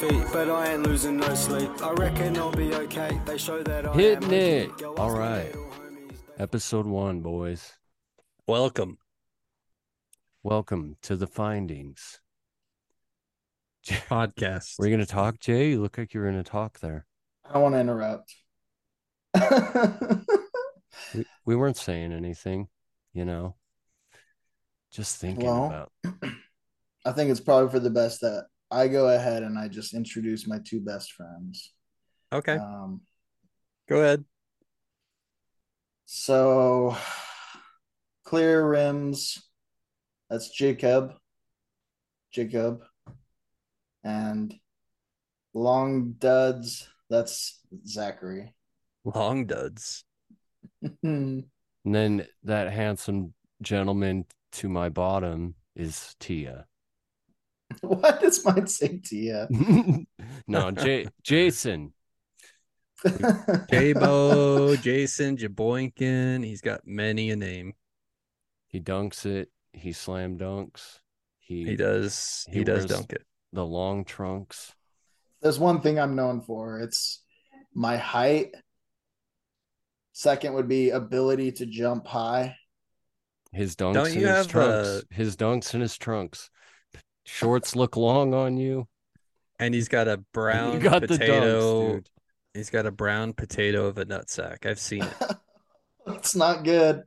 feet, but I ain't losing no sleep. I reckon I'll be okay. They show that I Hitting am it. legit. Go All ask my right. little homies. Episode one, boys. Welcome. Welcome to the findings. Podcast. Were you going to talk, Jay? You look like you were going to talk there. I don't want to interrupt. We, we weren't saying anything, you know, just thinking Well, about. I think it's probably for the best that I go ahead and I just introduce my two best friends. Okay. Um, Go ahead. so clear rims, that's Jacob. Jacob. And long duds, that's Zachary. Long duds. And then that handsome gentleman to my bottom is Tia. Why does mine say Tia? no, Jay, Jason. Jabo, Jason, Jaboinkin. He's got many a name. He dunks it. He slam dunks. He, He does. He, He does dunk it. the long trunks. There's one thing I'm known for. It's my height. Second would be ability to jump high. His dunks Don't and you his have, trunks. uh, His dunks and his trunks. Shorts look long on you. And he's got a brown you got the potato. dunks, dude. He's got a brown potato of a nutsack. I've seen it. it's not good.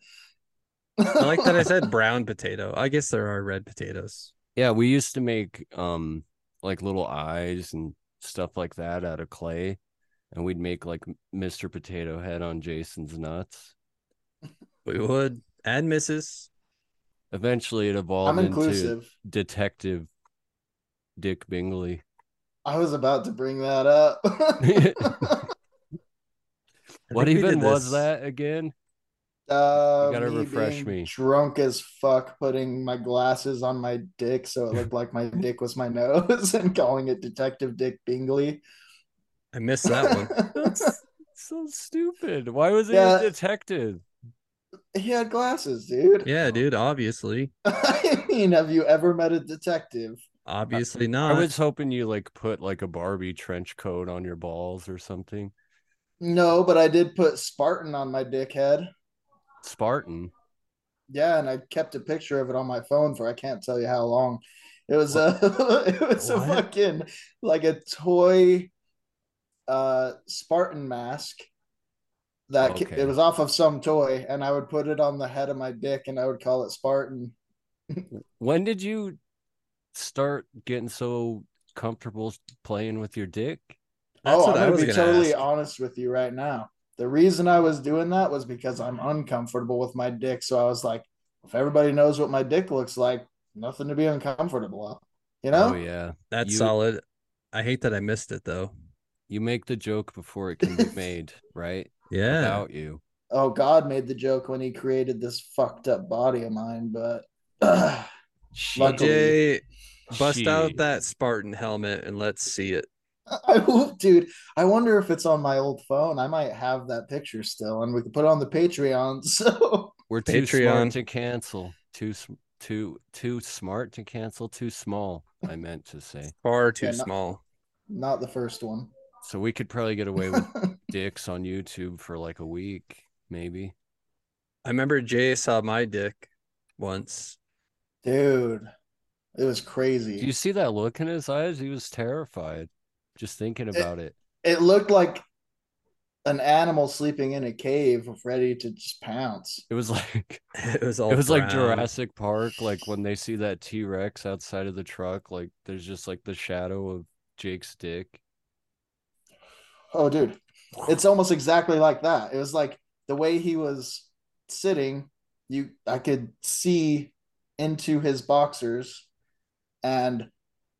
I like that I said brown potato. I guess there are red potatoes. Yeah, we used to make um like little eyes and stuff like that out of clay, and we'd make like Mr. Potato Head on Jason's nuts. We would. And Mrs. Eventually, it evolved I'm into. Detective Dick Bingley. I was about to bring that up. What even was that again? uh, You gotta me refresh me. Drunk as fuck, putting my glasses on my dick so it looked like my dick was my nose, and calling it Detective Dick Bingley. I missed that one. That's so stupid. Why was he Yeah. a detective? he had glasses, dude. Yeah, dude. Obviously. I mean, have you ever met a detective? Obviously not. I was hoping you like put like a Barbie trench coat on your balls or something. No, but I did put Spartan on my dickhead. Spartan. Yeah, and I kept a picture of it on my phone for I can't tell you how long. It was a it was a fucking like a toy uh Spartan mask that ca- Okay. it was off of some toy and I would put it on the head of my dick and I would call it Spartan. When did you start getting so comfortable playing with your dick? That's oh, I'm gonna be totally ask. honest with you right now. The reason I was doing that was because I'm uncomfortable with my dick. So I was like, if everybody knows what my dick looks like, nothing to be uncomfortable of. You know? Oh yeah. That's You- solid. I hate that I missed it though. You make the joke before it can be made, right? Yeah. Without you. oh god made the joke when he created this fucked up body of mine but uh, Luckily- Jay, bust out that Spartan helmet and let's see it. I hope, dude i wonder if it's on my old phone i might have that picture still and we could put it on the patreon so We're too Patreon. smart to cancel. Too too too smart to cancel. Too small. I meant to say. Far too Yeah, no- small. not the first one So we could probably get away with dicks on YouTube for like a week, maybe. I remember Jay saw my dick once. dude it was Do crazy you see that look in his eyes? He was terrified just thinking about it. it looked like an animal sleeping in a cave ready to just pounce It was like It was all it was like. Jurassic Park, like when they see that T Rex outside of the truck, like there's just like the shadow of Jake's dick. oh dude it's almost exactly like that it was like the way he was sitting you i could see into his boxers and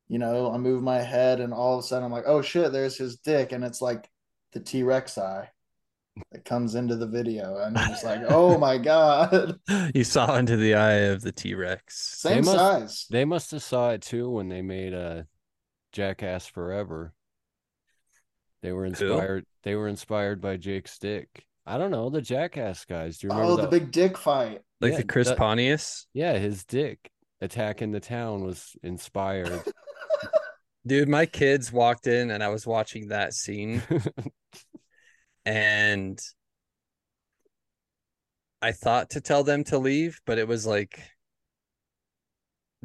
you know i move my head and all of a sudden i'm like oh shit there's his dick and it's like the t-rex eye that comes into the video and i'm just like oh my god You saw into the eye of the T Rex. same must- size They must have saw it too when they made uh Jackass Forever. They were inspired they were inspired by Jake's dick. I don't know the Jackass guys. Do you remember Oh, that? the big dick fight. Like Yeah, the Chris that- Pontius. Yeah, his dick attacking the town was inspired. Dude, my kids walked in and I was watching that scene and I thought to tell them to leave, but it was like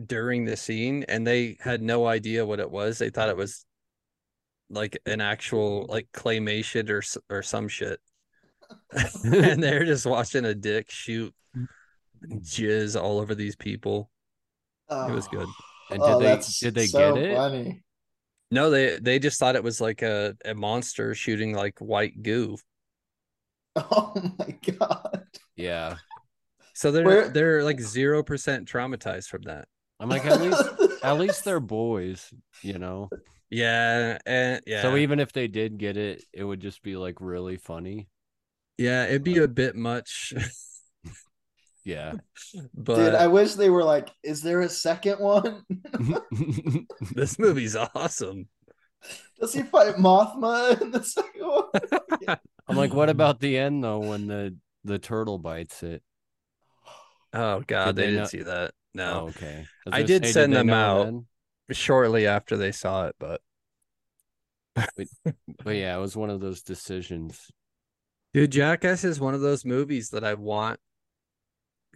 during the scene and they had no idea what it was. They thought it was like an actual like claymation or or some shit. and they're just watching a dick shoot jizz all over these people. It was good. And did Oh, they that's did they so get it? Funny. No, they they just thought it was like a, a monster shooting like white goo. Oh my god. Yeah. So they're Where- they're like zero percent traumatized from that. I'm like at least at least they're boys, you know. Yeah, and yeah. So even if they did get it, it would just be like really funny. yeah, it'd be a bit much, Yeah. but Dude, I wish they were like, is there a second one? this movie's awesome. Does he fight Mothra in the second one? I'm like, what about the end though when the the turtle bites it? Oh god, Did they, they didn't not- see that. No, Oh, okay. was I did say, send they them out. then? shortly after they saw it, but But yeah, it was one of those decisions. dude, Jackass is one of those movies that I want.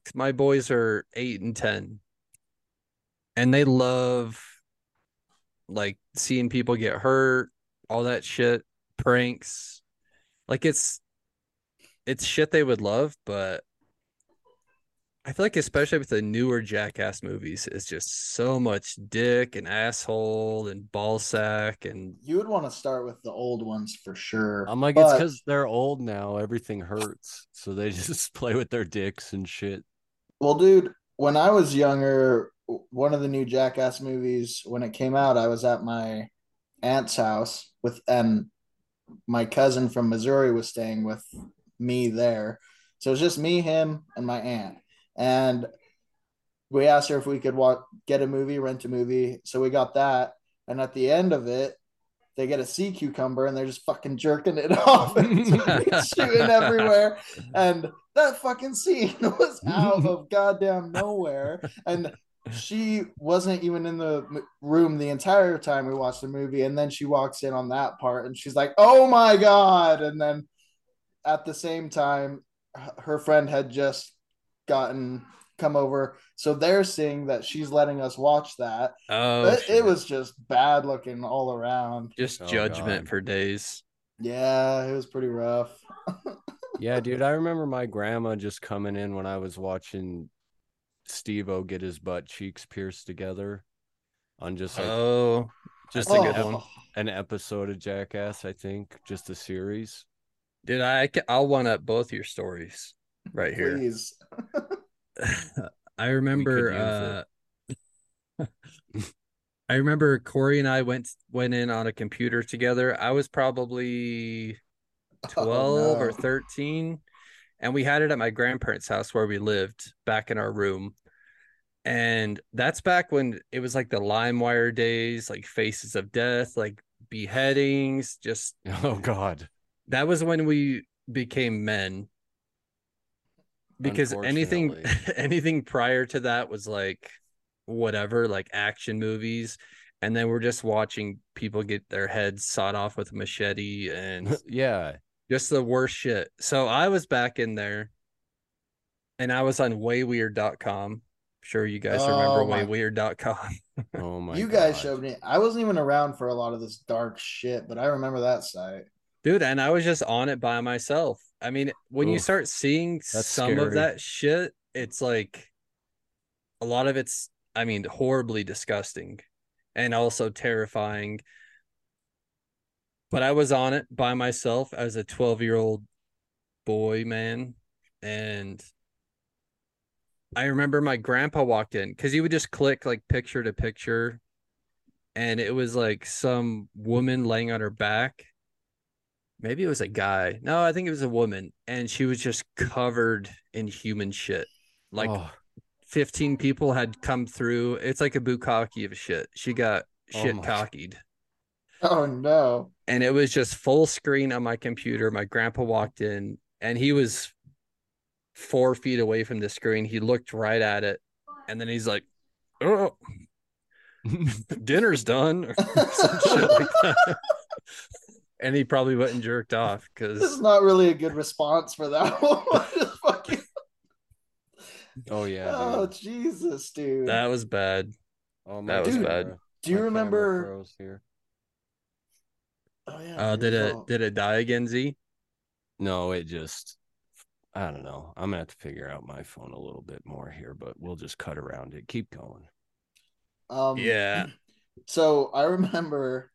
'Cause My boys are eight and ten, and they love like seeing people get hurt, all that shit, pranks. Like it's it's shit they would love, but I feel like especially with the newer Jackass movies, it's just so much dick and asshole and ball sack and You would want to start with the old ones for sure. I'm like, it's because they're old now. Everything hurts, so they just play with their dicks and shit. Well, dude, when I was younger, one of the new Jackass movies, when it came out, I was at my aunt's house with, and my cousin from Missouri was staying with me there. So it was just me, him, and my aunt. And we asked her if we could walk, get a movie, rent a movie. So we got that. And at the end of it, they get a sea cucumber and they're just fucking jerking it off and shooting everywhere. And that fucking scene was out of goddamn nowhere. And she wasn't even in the room the entire time we watched the movie. And then she walks in on that part and she's like, oh my God. And then at the same time, her friend had just gotten come over. So they're seeing that she's letting us watch that. oh, it, shit. it was just bad looking all around. just Oh, judgment God. for days. Yeah, it was pretty rough. Yeah, dude, I remember my grandma just coming in when I was watching Steve O get his butt cheeks pierced together on just like oh, just that's a like good an- one. an episode of Jackass, I think, just a series. Dude, I I'll one up both your stories right here. Please. I remember uh I remember Corey and I went went in on a computer together. I was probably 12 Oh, or 13 and we had it at my grandparents' house where we lived back in our room. And that's back when it was like the LimeWire days, like Faces of Death, like beheadings, just Oh God. that was when we became men because anything anything prior to that was like whatever like action movies and then we're just watching people get their heads sawed off with a machete and yeah. just the worst shit so i was back in there and i was on wayweird.com sure you guys remember Oh, my- wayweird.com Oh my you guys God. showed me. I wasn't even around for a lot of this dark shit, but I remember that site. dude and i was just on it by myself i mean when you start seeing some of that shit it's like a lot of it's i mean horribly disgusting and also terrifying. But i was on it by myself as a 12 year old boy man and i remember my grandpa walked in because he would just click like picture to picture and it was like some woman laying on her back maybe it was a guy. No i think it was a woman and she was just covered in human shit. Like Oh, 15 people had come through. It's like a bukkake of shit. She got Oh shit my- cockied Oh no. and it was just full screen on my computer. My grandpa walked in and he was four feet away from the screen. He looked right at it, and then he's like, "Oh, dinner's done," or some shit like that. And he probably went and jerked off because This is not really a good response for that one. Oh yeah. oh dude. Jesus, dude. that was bad. Oh, my that was camera- bad. Do you my remember? froze here. Oh yeah. Uh, did your it did it die again, Z? No, it just. I don't know. I'm gonna have to figure out my phone a little bit more here, but we'll just cut around it. Keep going. Um, Yeah. So I remember,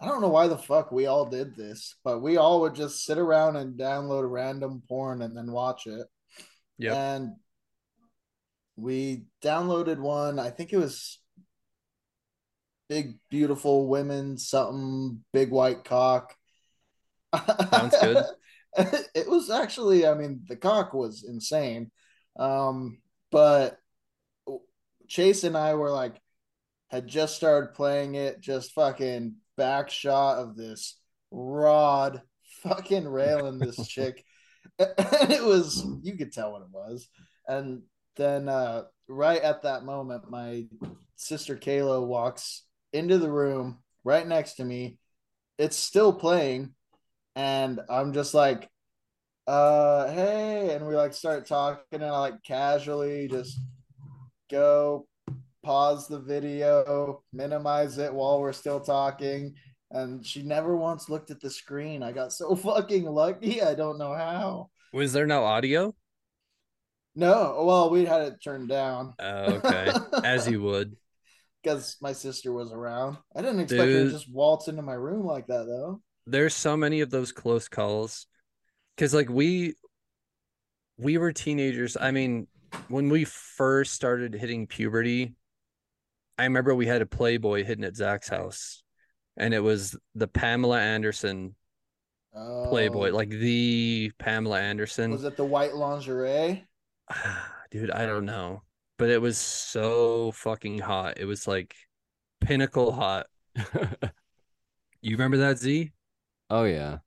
I don't know why the fuck we all did this, but we all would just sit around and download random porn and then watch it. Yeah. And we downloaded one. I think it was big, beautiful women, something big white cock. Sounds good. it was actually, I mean, the cock was insane. Um, but Chase and I were like, had just started playing it, just fucking back shot of this rod fucking railing this chick. And it was, you could tell what it was. And then uh, right at that moment, my sister Kayla walks into the room right next to me. It's still playing. And I'm just like, uh, hey. And we like start talking, and I like casually just go pause the video, minimize it while we're still talking. And she never once looked at the screen. I got so fucking lucky. I don't know how. Was there no audio? No, well, we had it turned down. Oh, okay. As you would. because my sister was around. I didn't expect her to just waltz into my room like that though. There's so many of those close calls. Cause like we we were teenagers. I mean, when we first started hitting puberty, I remember we had a Playboy hidden at Zach's house. And it was the Pamela Anderson Playboy, Oh, like the Pamela Anderson. was it the white lingerie? Dude, I don't know. But it was so fucking hot. It was like pinnacle hot. You remember that Z? oh yeah.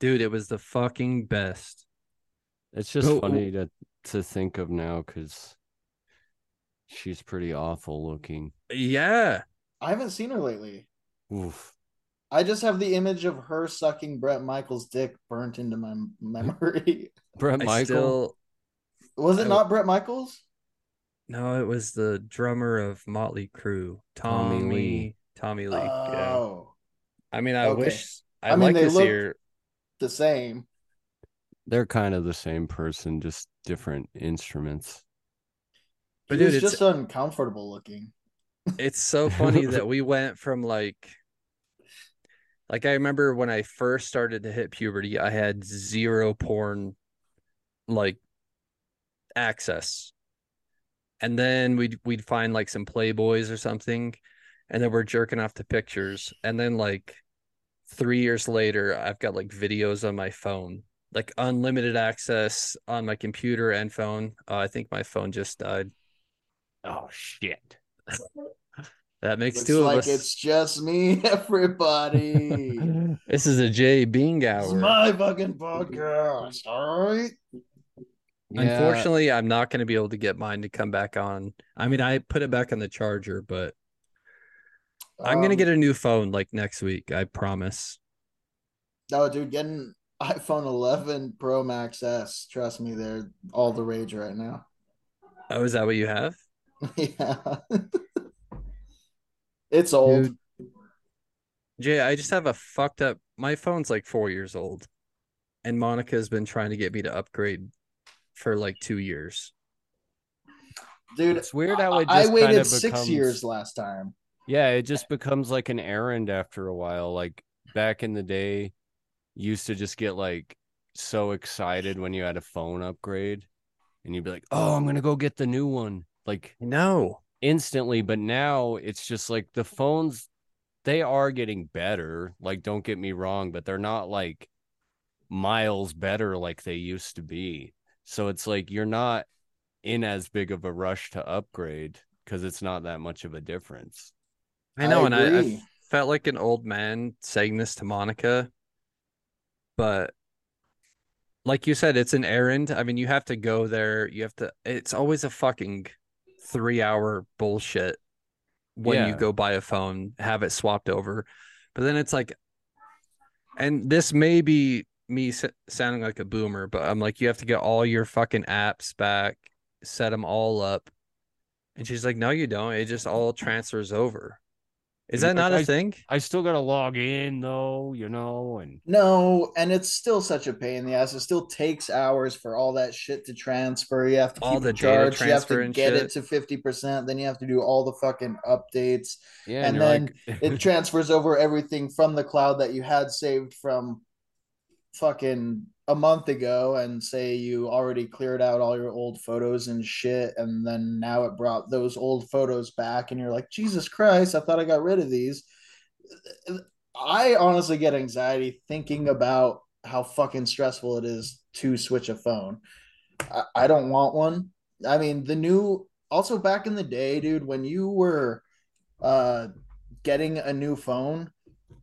Dude, it was the fucking best. It's just Oh, funny to to think of now because she's pretty awful looking. Yeah. I haven't seen her lately. Oof. I just have the image of her sucking Bret Michaels' dick burnt into my memory. Bret I Michael. still Was it I- not Bret Michaels? no, it was the drummer of Motley Crue, Tommy Tommy Lee. Tommy Lee. yeah. Oh, I mean, I okay. wish I I'd mean, like they to see look- her. the same. They're kind of the same person, just different instruments. But dude, it's- just uncomfortable looking. It's so funny that we went from like like I remember when I first started to hit puberty, I had zero porn like access. And then we'd we'd find like some Playboys or something, and then we're jerking off to pictures. And then like three years later, I've got like videos on my phone, like unlimited access on my computer and phone. Uh, I think my phone just died. Oh shit. That makes Looks two of like us. it's just me, everybody. This is a J Being It's hour. my fucking podcast. All right. Unfortunately, I'm not going to be able to get mine to come back on. I mean, I put it back on the charger, but I'm going to Um, get a new phone like next week. I promise. No, dude, getting iPhone 11 Pro Max S. Trust me, they're all the rage right now. Oh, is that what you have? yeah. it's old. Dude. Jay, I just have a fucked up. My phone's like four years old, and Monica's been trying to get me to upgrade for like two years. Dude, It's weird how it I, I waited kinda six becomes- years last time. Yeah, it just becomes like an errand after a while. Like back in the day, you used to just get like so excited when you had a phone upgrade and you'd be like, "Oh, I'm going to go get the new one." Like No, instantly, but now it's just like the phones they are getting better. Like don't get me wrong, but they're not like miles better like they used to be. So it's like you're not in as big of a rush to upgrade because it's not that much of a difference. I know, and I, I felt like an old man saying this to Monica, but like you said, it's an errand. I mean, you have to go there. You have to. It's always a fucking three hour bullshit when you go buy a phone, have it swapped over. But then it's like, and this may be me sounding like a boomer, but I'm like, you have to get all your fucking apps back, set them all up. And she's like, no, you don't. It just all transfers over. Is that not like, a thing? I still gotta log in though, you know, and No, and it's still such a pain in the ass. It still takes hours for all that shit to transfer. You have to All keep the it data charged. You have to and get shit. it to fifty percent. Then you have to do all the fucking updates. yeah, and you're then like, it transfers over everything from the cloud that you had saved from fucking a month ago and say you already cleared out all your old photos and shit and then now it brought those old photos back and you're like jesus christ i thought i got rid of these. I honestly get anxiety thinking about how fucking stressful it is to switch a phone. I, I don't want one. I mean the new also back in the day dude when you were uh getting a new phone,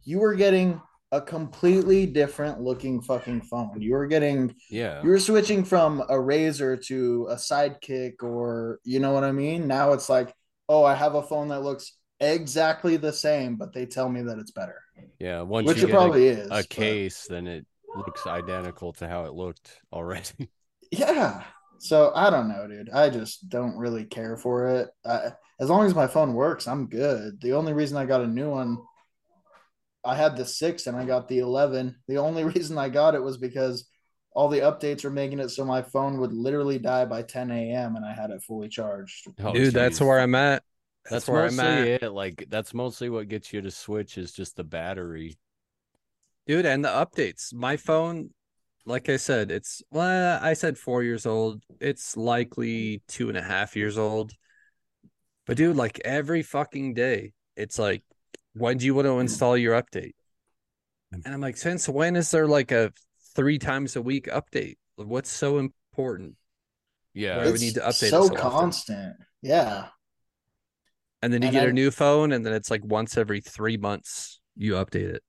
you were getting a completely different looking fucking phone. You were getting yeah, you were switching from a razor to a sidekick or you know what I mean? Now it's like, oh, I have a phone that looks exactly the same, but they tell me that it's better. yeah. Once Which you it get probably a, is. a but- case, then it looks identical to how it looked already. Yeah. So I don't know, dude. I just don't really care for it. I, as long as my phone works, I'm good. The only reason I got a new one, I had the six and I got the 11. The only reason I got it was because all the updates were making it so my phone would literally die by 10 a.m. and I had it fully charged. Oh, Dude, that's where I'm at. That's, That's, where I'm at. it. Like that's mostly what gets you to switch is just the battery. dude and the updates my phone like i said it's well i said four years old it's likely two and a half years old but dude like every fucking day it's like when do you want to install your update mm. and i'm like since when is there like a three times a week update what's so important Yeah, Why we need to update it so so often? constant. Yeah. and then you And get I- a new phone and then it's like once every three months you update it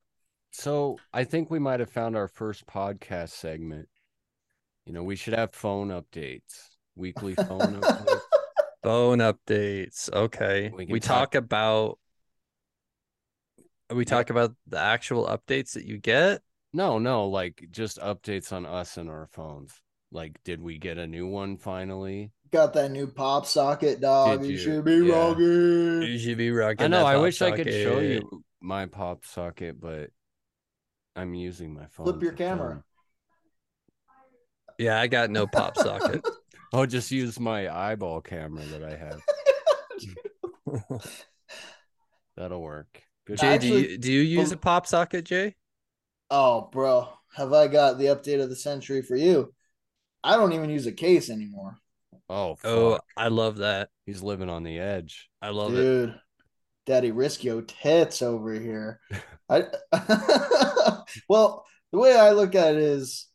So I think we might have found our first podcast segment. You know, we should have phone updates, weekly phone updates. Phone updates. Okay. We We, talk- talk about we talk about the actual updates that you get. No, no, like just updates on us and our phones. Like, did we get a new one finally? Got that new pop socket, dog. Did You you? should be Yeah. rocking. You should be rocking. I know. that I pop wish I could show you my pop socket, but I'm using my phone. Flip your camera. film. Yeah, I got no pop socket. I'll just use my eyeball camera that I have. That'll work. Good. Jay, do you do you use a pop socket, Jay? Oh, bro, have I got the update of the century for you? I don't even use a case anymore, Oh, Oh. I love that. He's living on the edge. I love it. dude. Daddy, risk your tits over here. I well, the way I look at it is,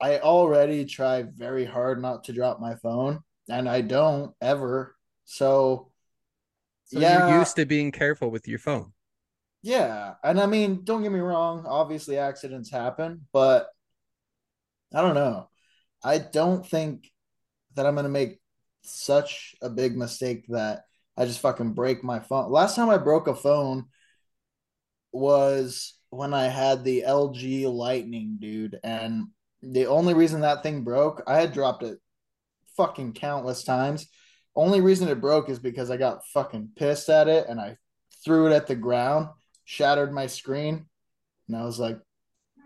I already try very hard not to drop my phone, and I don't ever. So, So yeah, you're used to being careful with your phone. Yeah, and I mean, don't get me wrong, obviously accidents happen, but I don't know. I don't think that I'm gonna make such a big mistake that I just fucking break my phone. Last time I broke a phone was when I had the LG Lightning, dude, and the only reason that thing broke, I had dropped it fucking countless times. Only reason it broke is because I got fucking pissed at it and I threw it at the ground, shattered my screen, and I was like,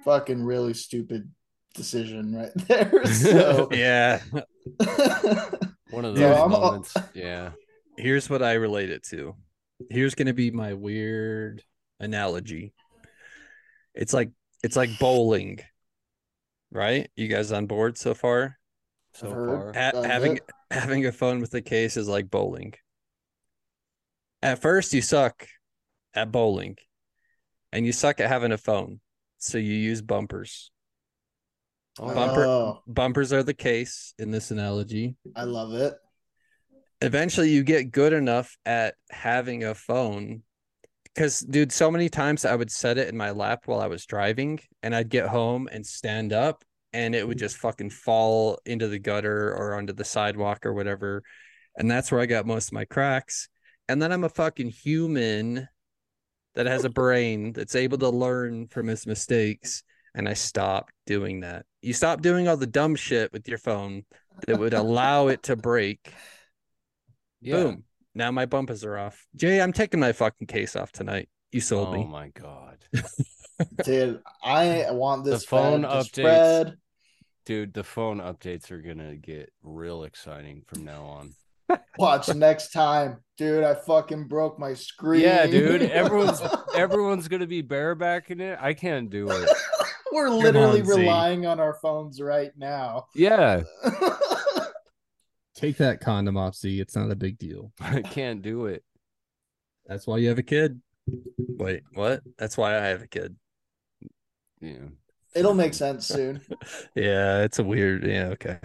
fucking really stupid decision right there. So Yeah. One of Dude, those I'm- moments. yeah. Here's what I relate it to. Here's gonna be my weird analogy. It's like it's like bowling, right? You guys on board so far? So far. Ha- having it. having a phone with a case is like bowling. At first, you suck at bowling, and you suck at having a phone, so you use bumpers. Oh. Bumper- Oh, Bumpers are the case in this analogy. I love it. Eventually, you get good enough at having a phone. Because, dude, so many times I would set it in my lap while I was driving, and I'd get home and stand up, and it would just fucking fall into the gutter or onto the sidewalk or whatever. And that's where I got most of my cracks. And then I'm a fucking human that has a brain that's able to learn from his mistakes. And I stopped doing that. You stop doing all the dumb shit with your phone that would allow it to break. Yeah. Boom. Now my bumpers are off. Jay, I'm taking my fucking case off tonight. You sold Oh me. Oh my god. Dude, I want this phone fad to updates. spread. Dude, the phone updates are gonna get real exciting from now on. Watch next time, dude. I fucking broke my screen. Yeah, dude. Everyone's everyone's gonna be barebacking it. I can't do it. We're literally on, Z. relying on our phones right now. Yeah, Take that condom off, Z. It's not a big deal. I can't do it. That's why you have a kid. Wait, what? That's why I have a kid. Yeah. It'll make sense soon. Yeah, it's a weird. Yeah, okay.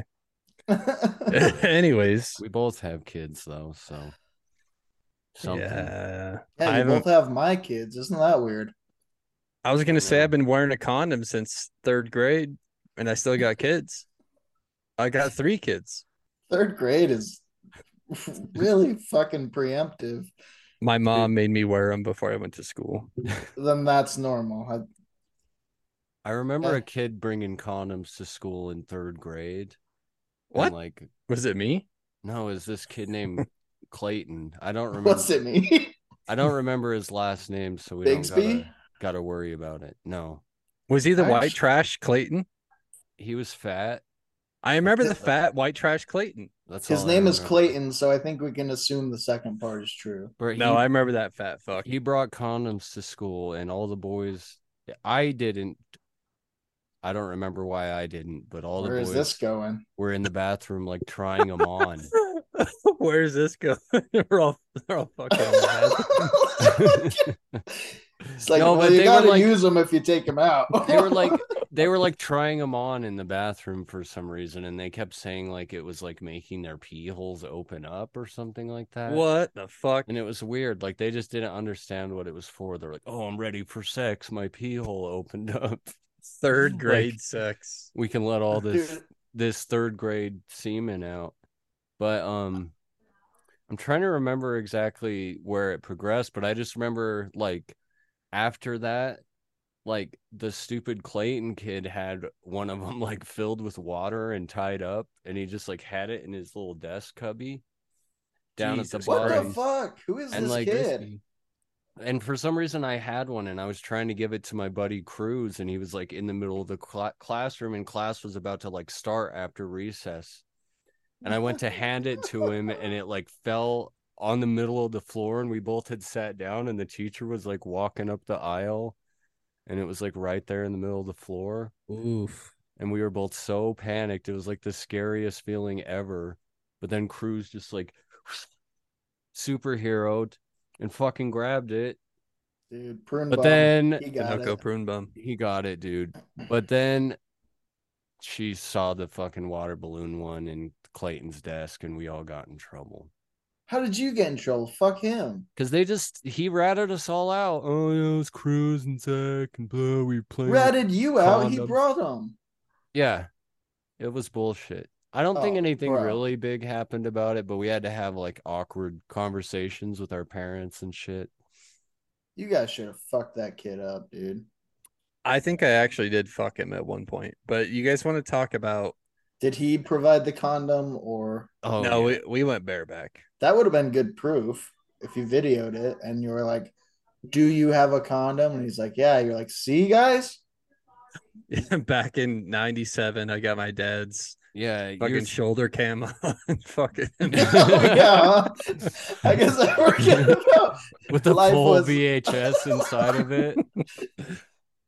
Anyways, We both have kids though, so something. yeah. Yeah, you both have my kids. Isn't that weird? I was gonna say I've been wearing a condom since third grade, and I still got kids. I got three kids. Third grade is really fucking preemptive. My mom made me wear them before I went to school. Then that's normal. I, I remember Yeah. a kid bringing condoms to school in third grade. And, What? like, Was it me? no, is this kid named Clayton? I don't remember. what's it mean? I don't remember his last name, so we don't gotta, gotta worry about it. No, Was he the I white trash Clayton? he was fat. I remember the fat white trash Clayton. That's His name is. Clayton, so I think we can assume the second part is true. But No, he, I remember that fat fuck. he brought condoms to school, and all the boys. I didn't. I don't remember why I didn't, but all Where the is boys this going? were in the bathroom like trying them on. Where's this going? they're all they're all fucking mad. Oh it's like, No, well, but you they gotta like- use them if you take them out. they were like they were like trying them on in the bathroom for some reason and they kept saying like it was like making their pee holes open up or something like that what the fuck? and it was weird like they just didn't understand what it was for they're like oh i'm ready for sex my pee hole opened up Third Like- grade sex. we can let all this this third grade semen out but um i'm trying to remember exactly where it progressed but i just remember like after that like the stupid clayton kid had one of them like filled with water and tied up and he just like had it in his little desk cubby down at Jesus the what the fuck? Who is And, this like, kid? And for some reason i had one and i was trying to give it to my buddy cruz and he was like in the middle of the cla classroom and class was about to like start after recess and i went to hand it to him and it like fell on the middle of the floor and we both had sat down and the teacher was like walking up the aisle and it was like right there in the middle of the floor Oof. and we were both so panicked it was like the scariest feeling ever but then cruz just like superheroed and fucking grabbed it Dude, prune but bum. then he got Pinocchio it. prune bum. he got it, dude. But then she saw the fucking water balloon one in Clayton's desk, and we all got in trouble How did you get in trouble? Fuck him. because they just he ratted us all out. Oh, yeah, it was Cruz and Zach and blah. We played. Ratted you out. He brought them. Yeah, it was bullshit. I don't think Oh, anything bro. really big happened about it, but we had to have like awkward conversations with our parents and shit. You guys should have fucked that kid up, dude. I think I actually did fuck him at one point. But you guys want to talk about? Did he provide the condom or Oh no, yeah. we, we went bareback. that would have been good proof if you videoed it and you were like, Do you have a condom? And he's like, Yeah. You're like, see guys? Back in '97, I got my dad's yeah, fucking you're- shoulder cam on. fucking. oh, yeah. I guess I forget about with the Life full was- VHS inside of it.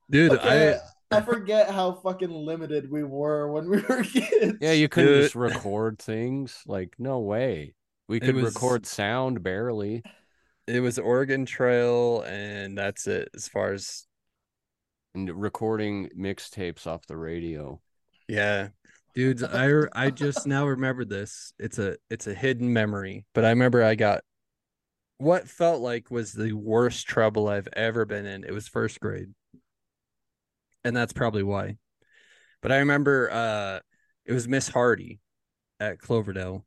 Dude, Okay, I I forget how fucking limited we were when we were kids. Yeah, you couldn't Dude. just record things. Like, no way. We could was- record sound barely. it was Oregon Trail, and that's it as far as And recording mixtapes off the radio. Yeah. Dudes, I I just now remembered this. It's a it's a hidden memory, but I remember I got what felt like was the worst trouble I've ever been in. It was first grade. And that's probably why. But I remember uh it was Miss Hardy at Cloverdale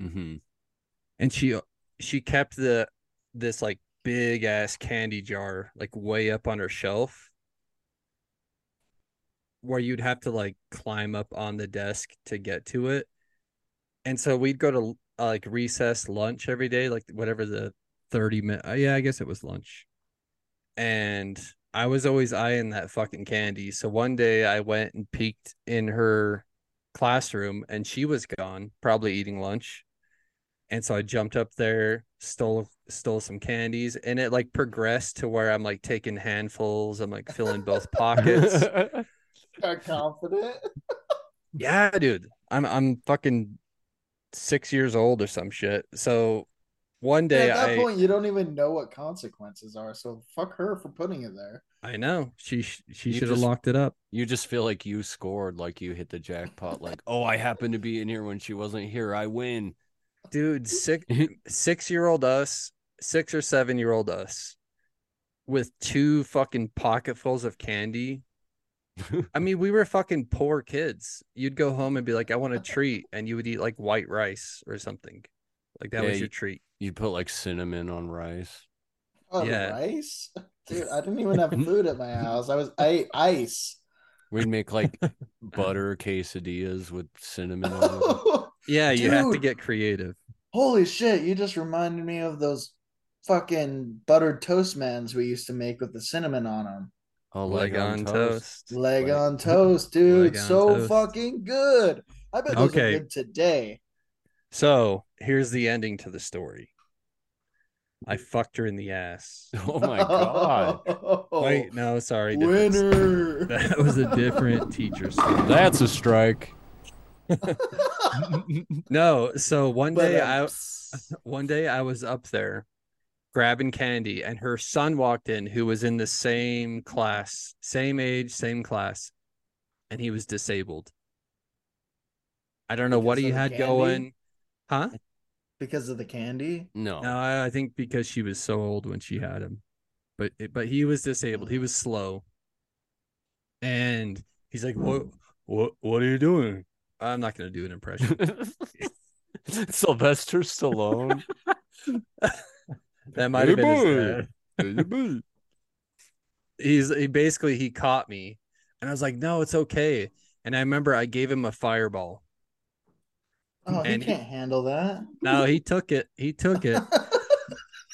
mm-hmm. and she she kept the this like big ass candy jar like way up on her shelf where you'd have to like climb up on the desk to get to it and so we'd go to uh, like recess lunch every day like whatever the 30 minute uh, yeah i guess it was lunch and i was always eyeing that fucking candy so one day i went and peeked in her classroom and she was gone probably eating lunch and so I jumped up there, stole stole some candies, and it like progressed to where I'm like taking handfuls. I'm like filling both pockets. Got confident. yeah, dude. I'm I'm fucking six years old or some shit. So one day At that I point, you don't even know what consequences are. So fuck her for putting it there. I know she she should have locked it up. you just feel like you scored, like you hit the jackpot. Like, oh, I happened to be in here when she wasn't here. I win. Dude, six six year old us, six or seven year old us, with two fucking pocketfuls of candy. I mean, we were fucking poor kids. You'd go home and be like, I want a treat, and you would eat like white rice or something. Like that Yeah, was your treat. You'd put like cinnamon on rice. Oh, Yeah. rice, dude. I didn't even have food at my house. I was I ate ice. We'd make like butter quesadillas with cinnamon on it. Yeah, you have to get creative. Holy shit! You just reminded me of those fucking buttered toast mans we used to make with the cinnamon on them. Oh, Leg on toast. Leg Leg- on toast, dude. On so toast. fucking good. I bet those Okay. are good today. So here's the ending to the story. I fucked her in the ass. Oh my god. Wait, no, sorry. winner. That was a different teacher story. That's a strike. No, so one But, day I one day I was up there grabbing candy and her son walked in who was in the same class, same age, same class, and he was disabled. I don't know what he had candy? going. Huh? because of the candy. No. No, I, I think because she was so old when she had him. But but he was disabled. He was slow. And he's like, "What what what are you doing?" I'm not going to do an impression. Sylvester Stallone. That might have been his boy. dad. He's he basically he caught me and I was like, no, it's okay. And I remember I gave him a fireball. Oh, he And he- can't handle that. No, he took it. He took it.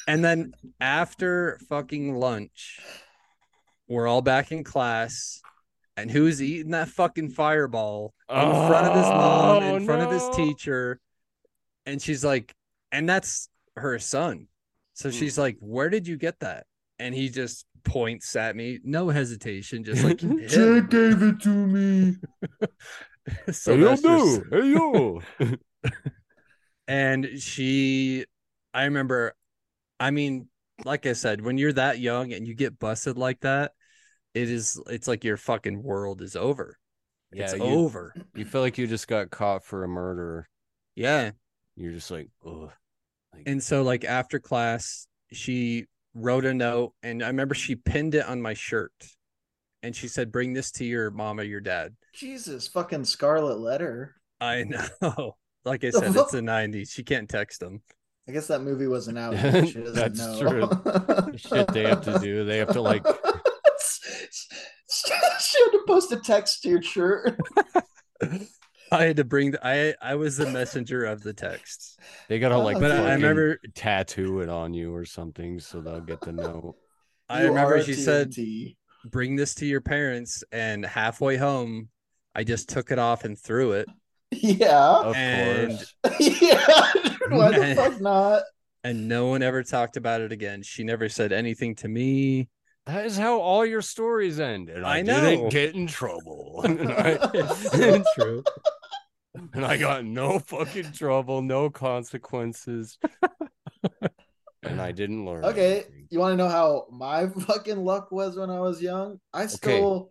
And then after fucking lunch, we're all back in class. And who's eating that fucking fireball in front of his mom, in Oh, front of his teacher? And she's like, and that's her son. So Hmm. she's like, Where did you get that? And he just points at me, no hesitation, just like. Jake gave it to me. Hey, yo, do. Hey, yo. and she i remember i mean like i said when you're that young and you get busted like that it is it's like your fucking world is over Yeah, it's you- over You feel like you just got caught for a murder. yeah You're just like, ugh. And so like after class she wrote a note and i remember she pinned it on my shirt and she said bring this to your mom or your dad Jesus, fucking Scarlet Letter. i know like i said it's the 90s she can't text them I guess that movie wasn't out. She doesn't That's know. true. Shit they have to do. They have to like she had to post a text to your shirt. I had to bring the, i i was the messenger of the text they gotta like but I, I remember tattoo it on you or something so they'll get to know. I remember are she said, "Bring this to your parents." And halfway home, I just took it off and threw it, Yeah. Of And- course. yeah. Why the fuck not? and no one ever talked about it again. She never said anything to me. That is how all your stories end. And I, I know. didn't get in trouble. and, true. And I got no fucking trouble, no consequences. and I didn't learn. Okay, anything. you want to know how my fucking luck was when I was young? I stole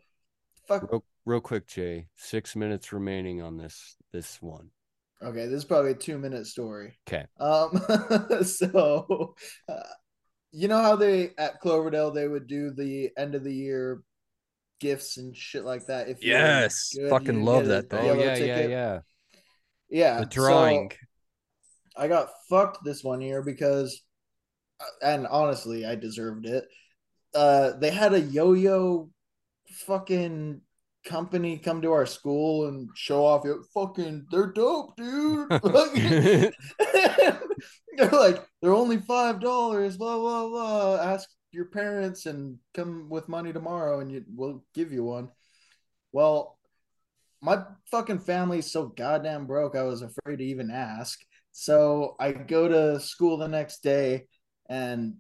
fuck. Real, real quick, Jay. Six minutes remaining on this this one. Okay, this is probably a two minute story. 'Kay. Um, so uh, you know how they at Cloverdale they would do the end of the year gifts and shit like that. If Yes, good, fucking you love that a thing. Oh yeah, yeah, ticket. yeah. Yeah, The so drawing. I got fucked this one year because, uh, and honestly, I deserved it. Uh, they had a yo-yo fucking company come to our school and show off. It fucking, they're dope, dude. They're like, they're only five dollars. Blah blah blah. Ask your parents and come with money tomorrow, and you we'll give you one. Well, my fucking family's so goddamn broke. I was afraid to even ask. So I go to school the next day, and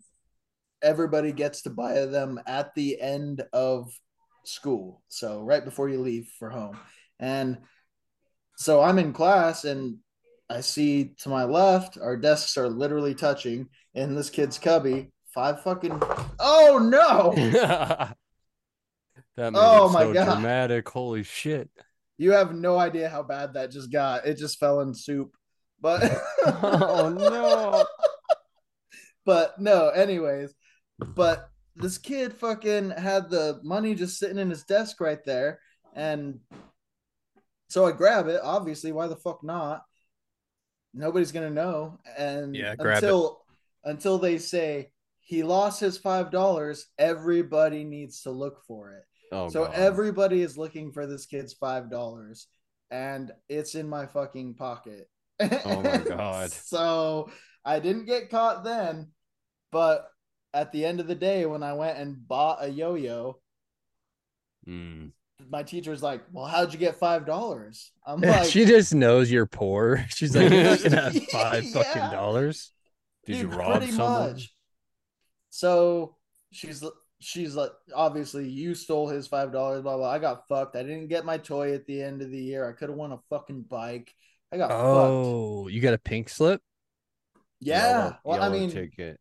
everybody gets to buy them at the end of school. So right before you leave for home. And so I'm in class and I see to my left, our desks are literally touching in this kid's cubby. Five fucking oh no! that made Oh it my so God. dramatic. Holy shit. You have no idea how bad that just got. It just fell in soup. But Oh no. but no, anyways. But this kid fucking had the money just sitting in his desk right there. And so I grab it. Obviously, why the fuck not? Nobody's gonna know. And Yeah, grab it. until until they say he lost his five dollars, everybody needs to look for it. Oh so God. everybody is looking for this kid's five dollars, and it's in my fucking pocket. Oh my God. so I didn't get caught then, but at the end of the day, when I went and bought a yo-yo, Mm. my teacher's like, "Well, how'd you get five dollars?" I'm like, she just knows you're poor. She's like, you're not gonna have five Yeah. fucking dollars. Did you rob pretty someone? much. So she's she's like, obviously, you stole his five dollars. Blah blah. I got fucked. I didn't get my toy at the end of the year. I could have won a fucking bike. I got fucked. Oh, you got a pink slip? Yeah. Yellow- well, I yellow mean, ticket.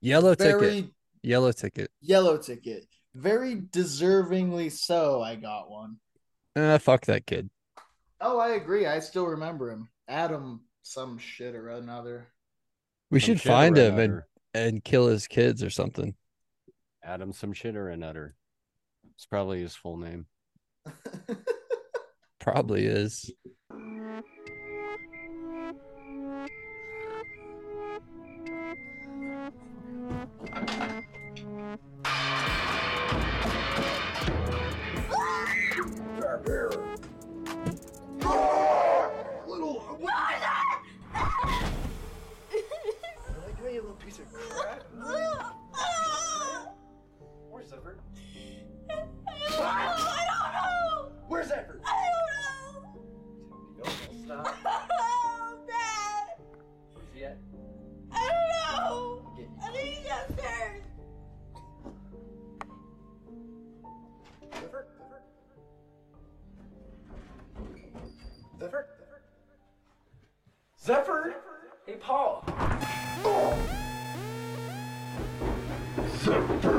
Yellow very ticket. Yellow ticket. yellow ticket. Very deservingly so. I got one. Uh, fuck that kid. Oh, I agree. I still remember him. Adam, some shit or another. We Some should find him and, and kill his kids or something. Adam some shit or another. It's probably his full name. Probably is. Dad,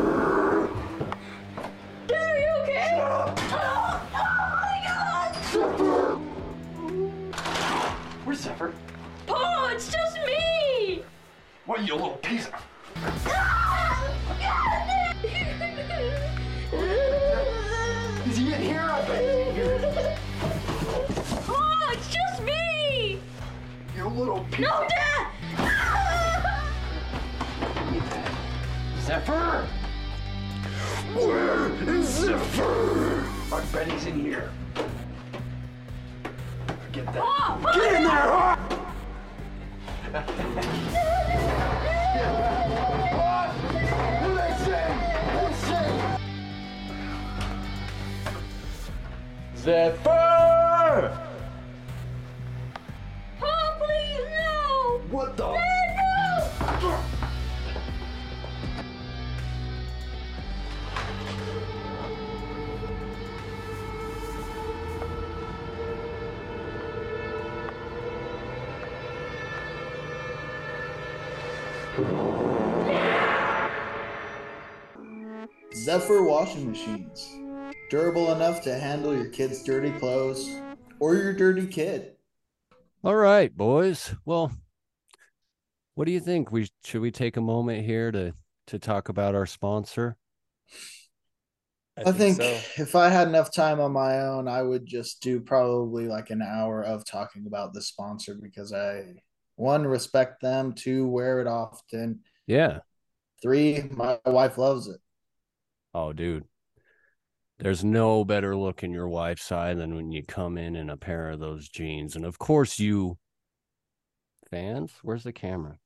Zephyr washing machines. Durable enough to handle your kid's dirty clothes or your dirty kid. All right, boys. Well, what do you think? We should we take a moment here to to talk about our sponsor? I, think, so. if I had enough time on my own, I would just do probably like an hour of talking about the sponsor because I one respect them, two wear it often, Yeah. three my wife loves it. Oh, dude. There's no better look in your wife's eye than when you come in in a pair of those jeans. And of course, you fans, where's the camera?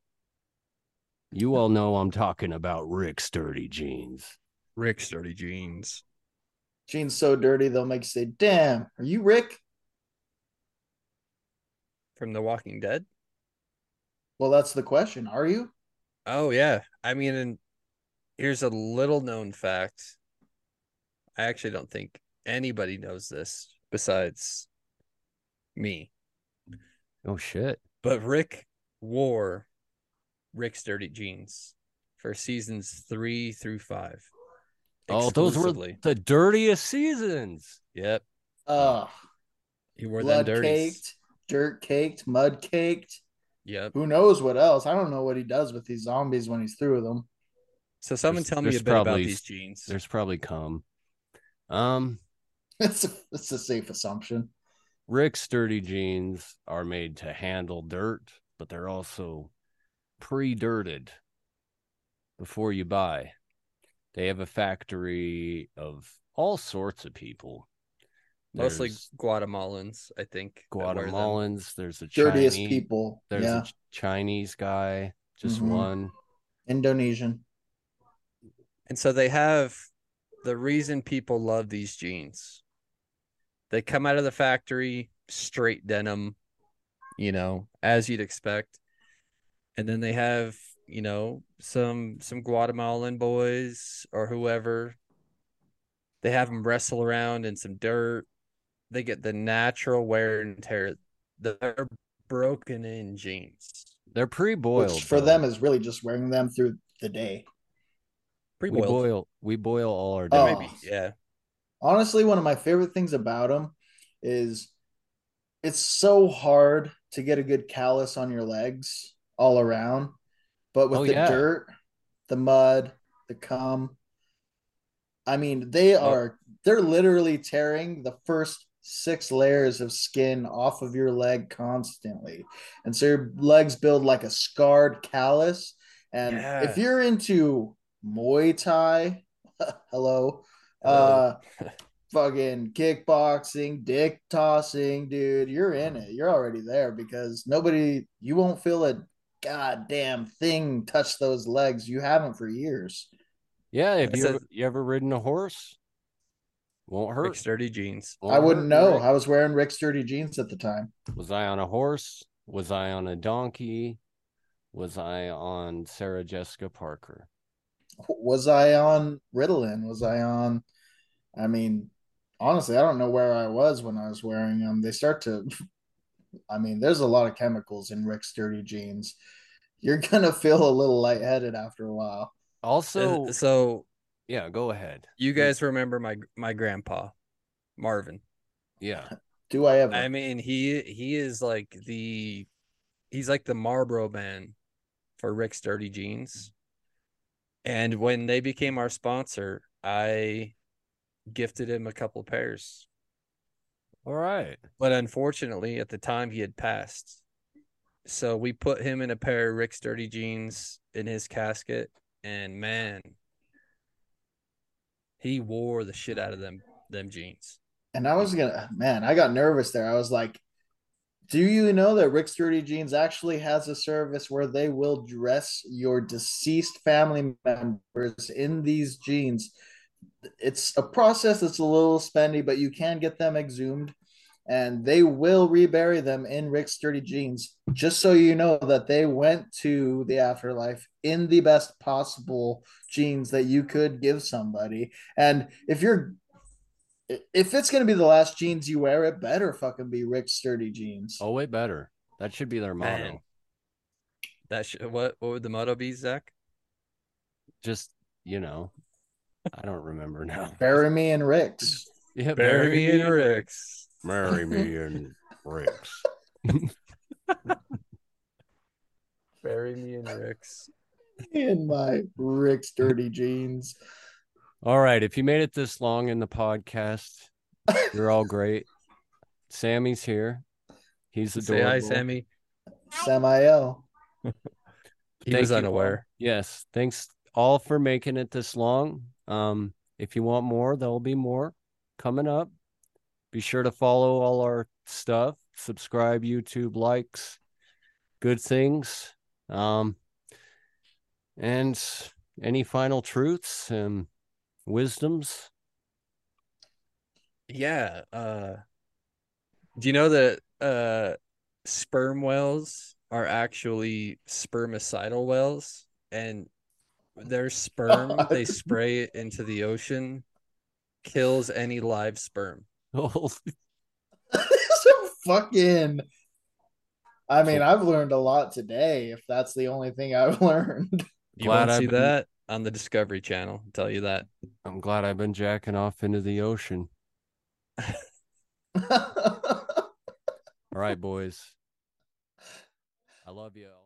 You all know I'm talking about Rick's dirty jeans. Rick's dirty jeans. Jeans so dirty they'll make you say, "Damn, are you Rick?" From The Walking Dead? Well, that's the question. Are you? Oh yeah. I mean, and here's a little known fact. I actually don't think anybody knows this besides me. Oh, shit. But Rick wore Rick's dirty jeans for seasons three through five. Oh, those were Exclusively. the dirtiest seasons. Yep. Uh, He wore them blood dirties. caked, dirt caked, mud caked. Yep. Who knows what else? I don't know what he does with these zombies when he's through with them. So someone There's- tell me a there's bit about these jeans. There's probably cum. Um, It's a, it's a safe assumption. Rick's Sturdy jeans are made to handle dirt, but they're also pre-dirted before you buy. They have a factory of all sorts of people. Mostly Guatemalans, I think. that wear them. Guatemalans. There's a Dirtiest Chinese, people. There's yeah. a Chinese guy, just Mhm. one. Indonesian. And so they have the reason people love these jeans. They come out of the factory straight denim, you know, as you'd expect. And then they have, you know, some some Guatemalan boys or whoever. They have them wrestle around in some dirt. They get the natural wear and tear. They're broken in jeans. They're pre-boiled. Which for though. them is really just wearing them through the day. We Pre-boiled. boil we boil all our Oh. days. Maybe. Yeah. Honestly, one of my favorite things about them is it's so hard to get a good callus on your legs all around. But with Oh, the yeah. dirt, the mud, the cum, I mean, they are they're literally tearing the first six layers of skin off of your leg constantly. And so your legs build like a scarred callus. And Yeah. if you're into Muay Thai, hello, Hello. uh fucking kickboxing, dick tossing, dude, you're in it. You're already there because nobody you won't feel a goddamn thing touch those legs. You haven't for years. Yeah, have you says- ever, you ever ridden a horse? Won't hurt. Rick Sturdy jeans. Won't I wouldn't know. Rick. I was wearing Rick's dirty jeans at the time. Was I on a horse? Was I on a donkey? Was I on Sarah Jessica Parker? Was I on Ritalin? Was I on? I mean, honestly, I don't know where I was when I was wearing them. They start to. I mean, there's a lot of chemicals in Rick's dirty jeans. You're gonna feel a little lightheaded after a while. Also, Uh, so yeah, go ahead. you guys remember my my grandpa, Marvin. Yeah. Do I ever? I mean, he he is like the he's like the Marlboro man for Rick's Dirty Jeans. And when they became our sponsor, I gifted him a couple pairs. All right. But unfortunately, at the time he had passed. So we put him in a pair of Rick's Dirty Jeans in his casket and man, he wore the shit out of them them jeans. and I was gonna, man, I got nervous there. I was like, do you know that Rick's Dirty Jeans actually has a service where they will dress your deceased family members in these jeans? It's a process that's a little spendy, but you can get them exhumed and they will rebury them in Rick's Dirty Jeans, just so you know that they went to the afterlife in the best possible jeans that you could give somebody. And if you're if it's gonna be the last jeans you wear, it better fucking be Rick's sturdy jeans. Oh, way better. That should be their motto. Man. That should what what would the motto be, Zach? Just, you know, I don't remember now. Bury me in Rick's. Yeah, Bury me in Rick's. Marry me in Rick's. Bury me in Rick's. in my Rick's dirty jeans. All right. If you made it this long in the podcast, you're all great. Sammy's here. He's Say adorable. hi, Sammy. Samael. He Thank was you unaware. Yes. Thanks all for making it this long. Um, if you want more, there'll be more coming up. Be sure to follow all our stuff, subscribe, YouTube likes, good things. Um, and any final truths and wisdoms? Yeah. Uh, do you know that uh, sperm whales are actually spermicidal whales, and their sperm they spray it into the ocean, kills any live sperm. So fucking. I mean, I've learned a lot today. If that's the only thing I've learned. You Glad won't I've see been- that on the Discovery Channel. I'll tell you that. I'm glad I've been jacking off into the ocean. All right, boys. I love you. all.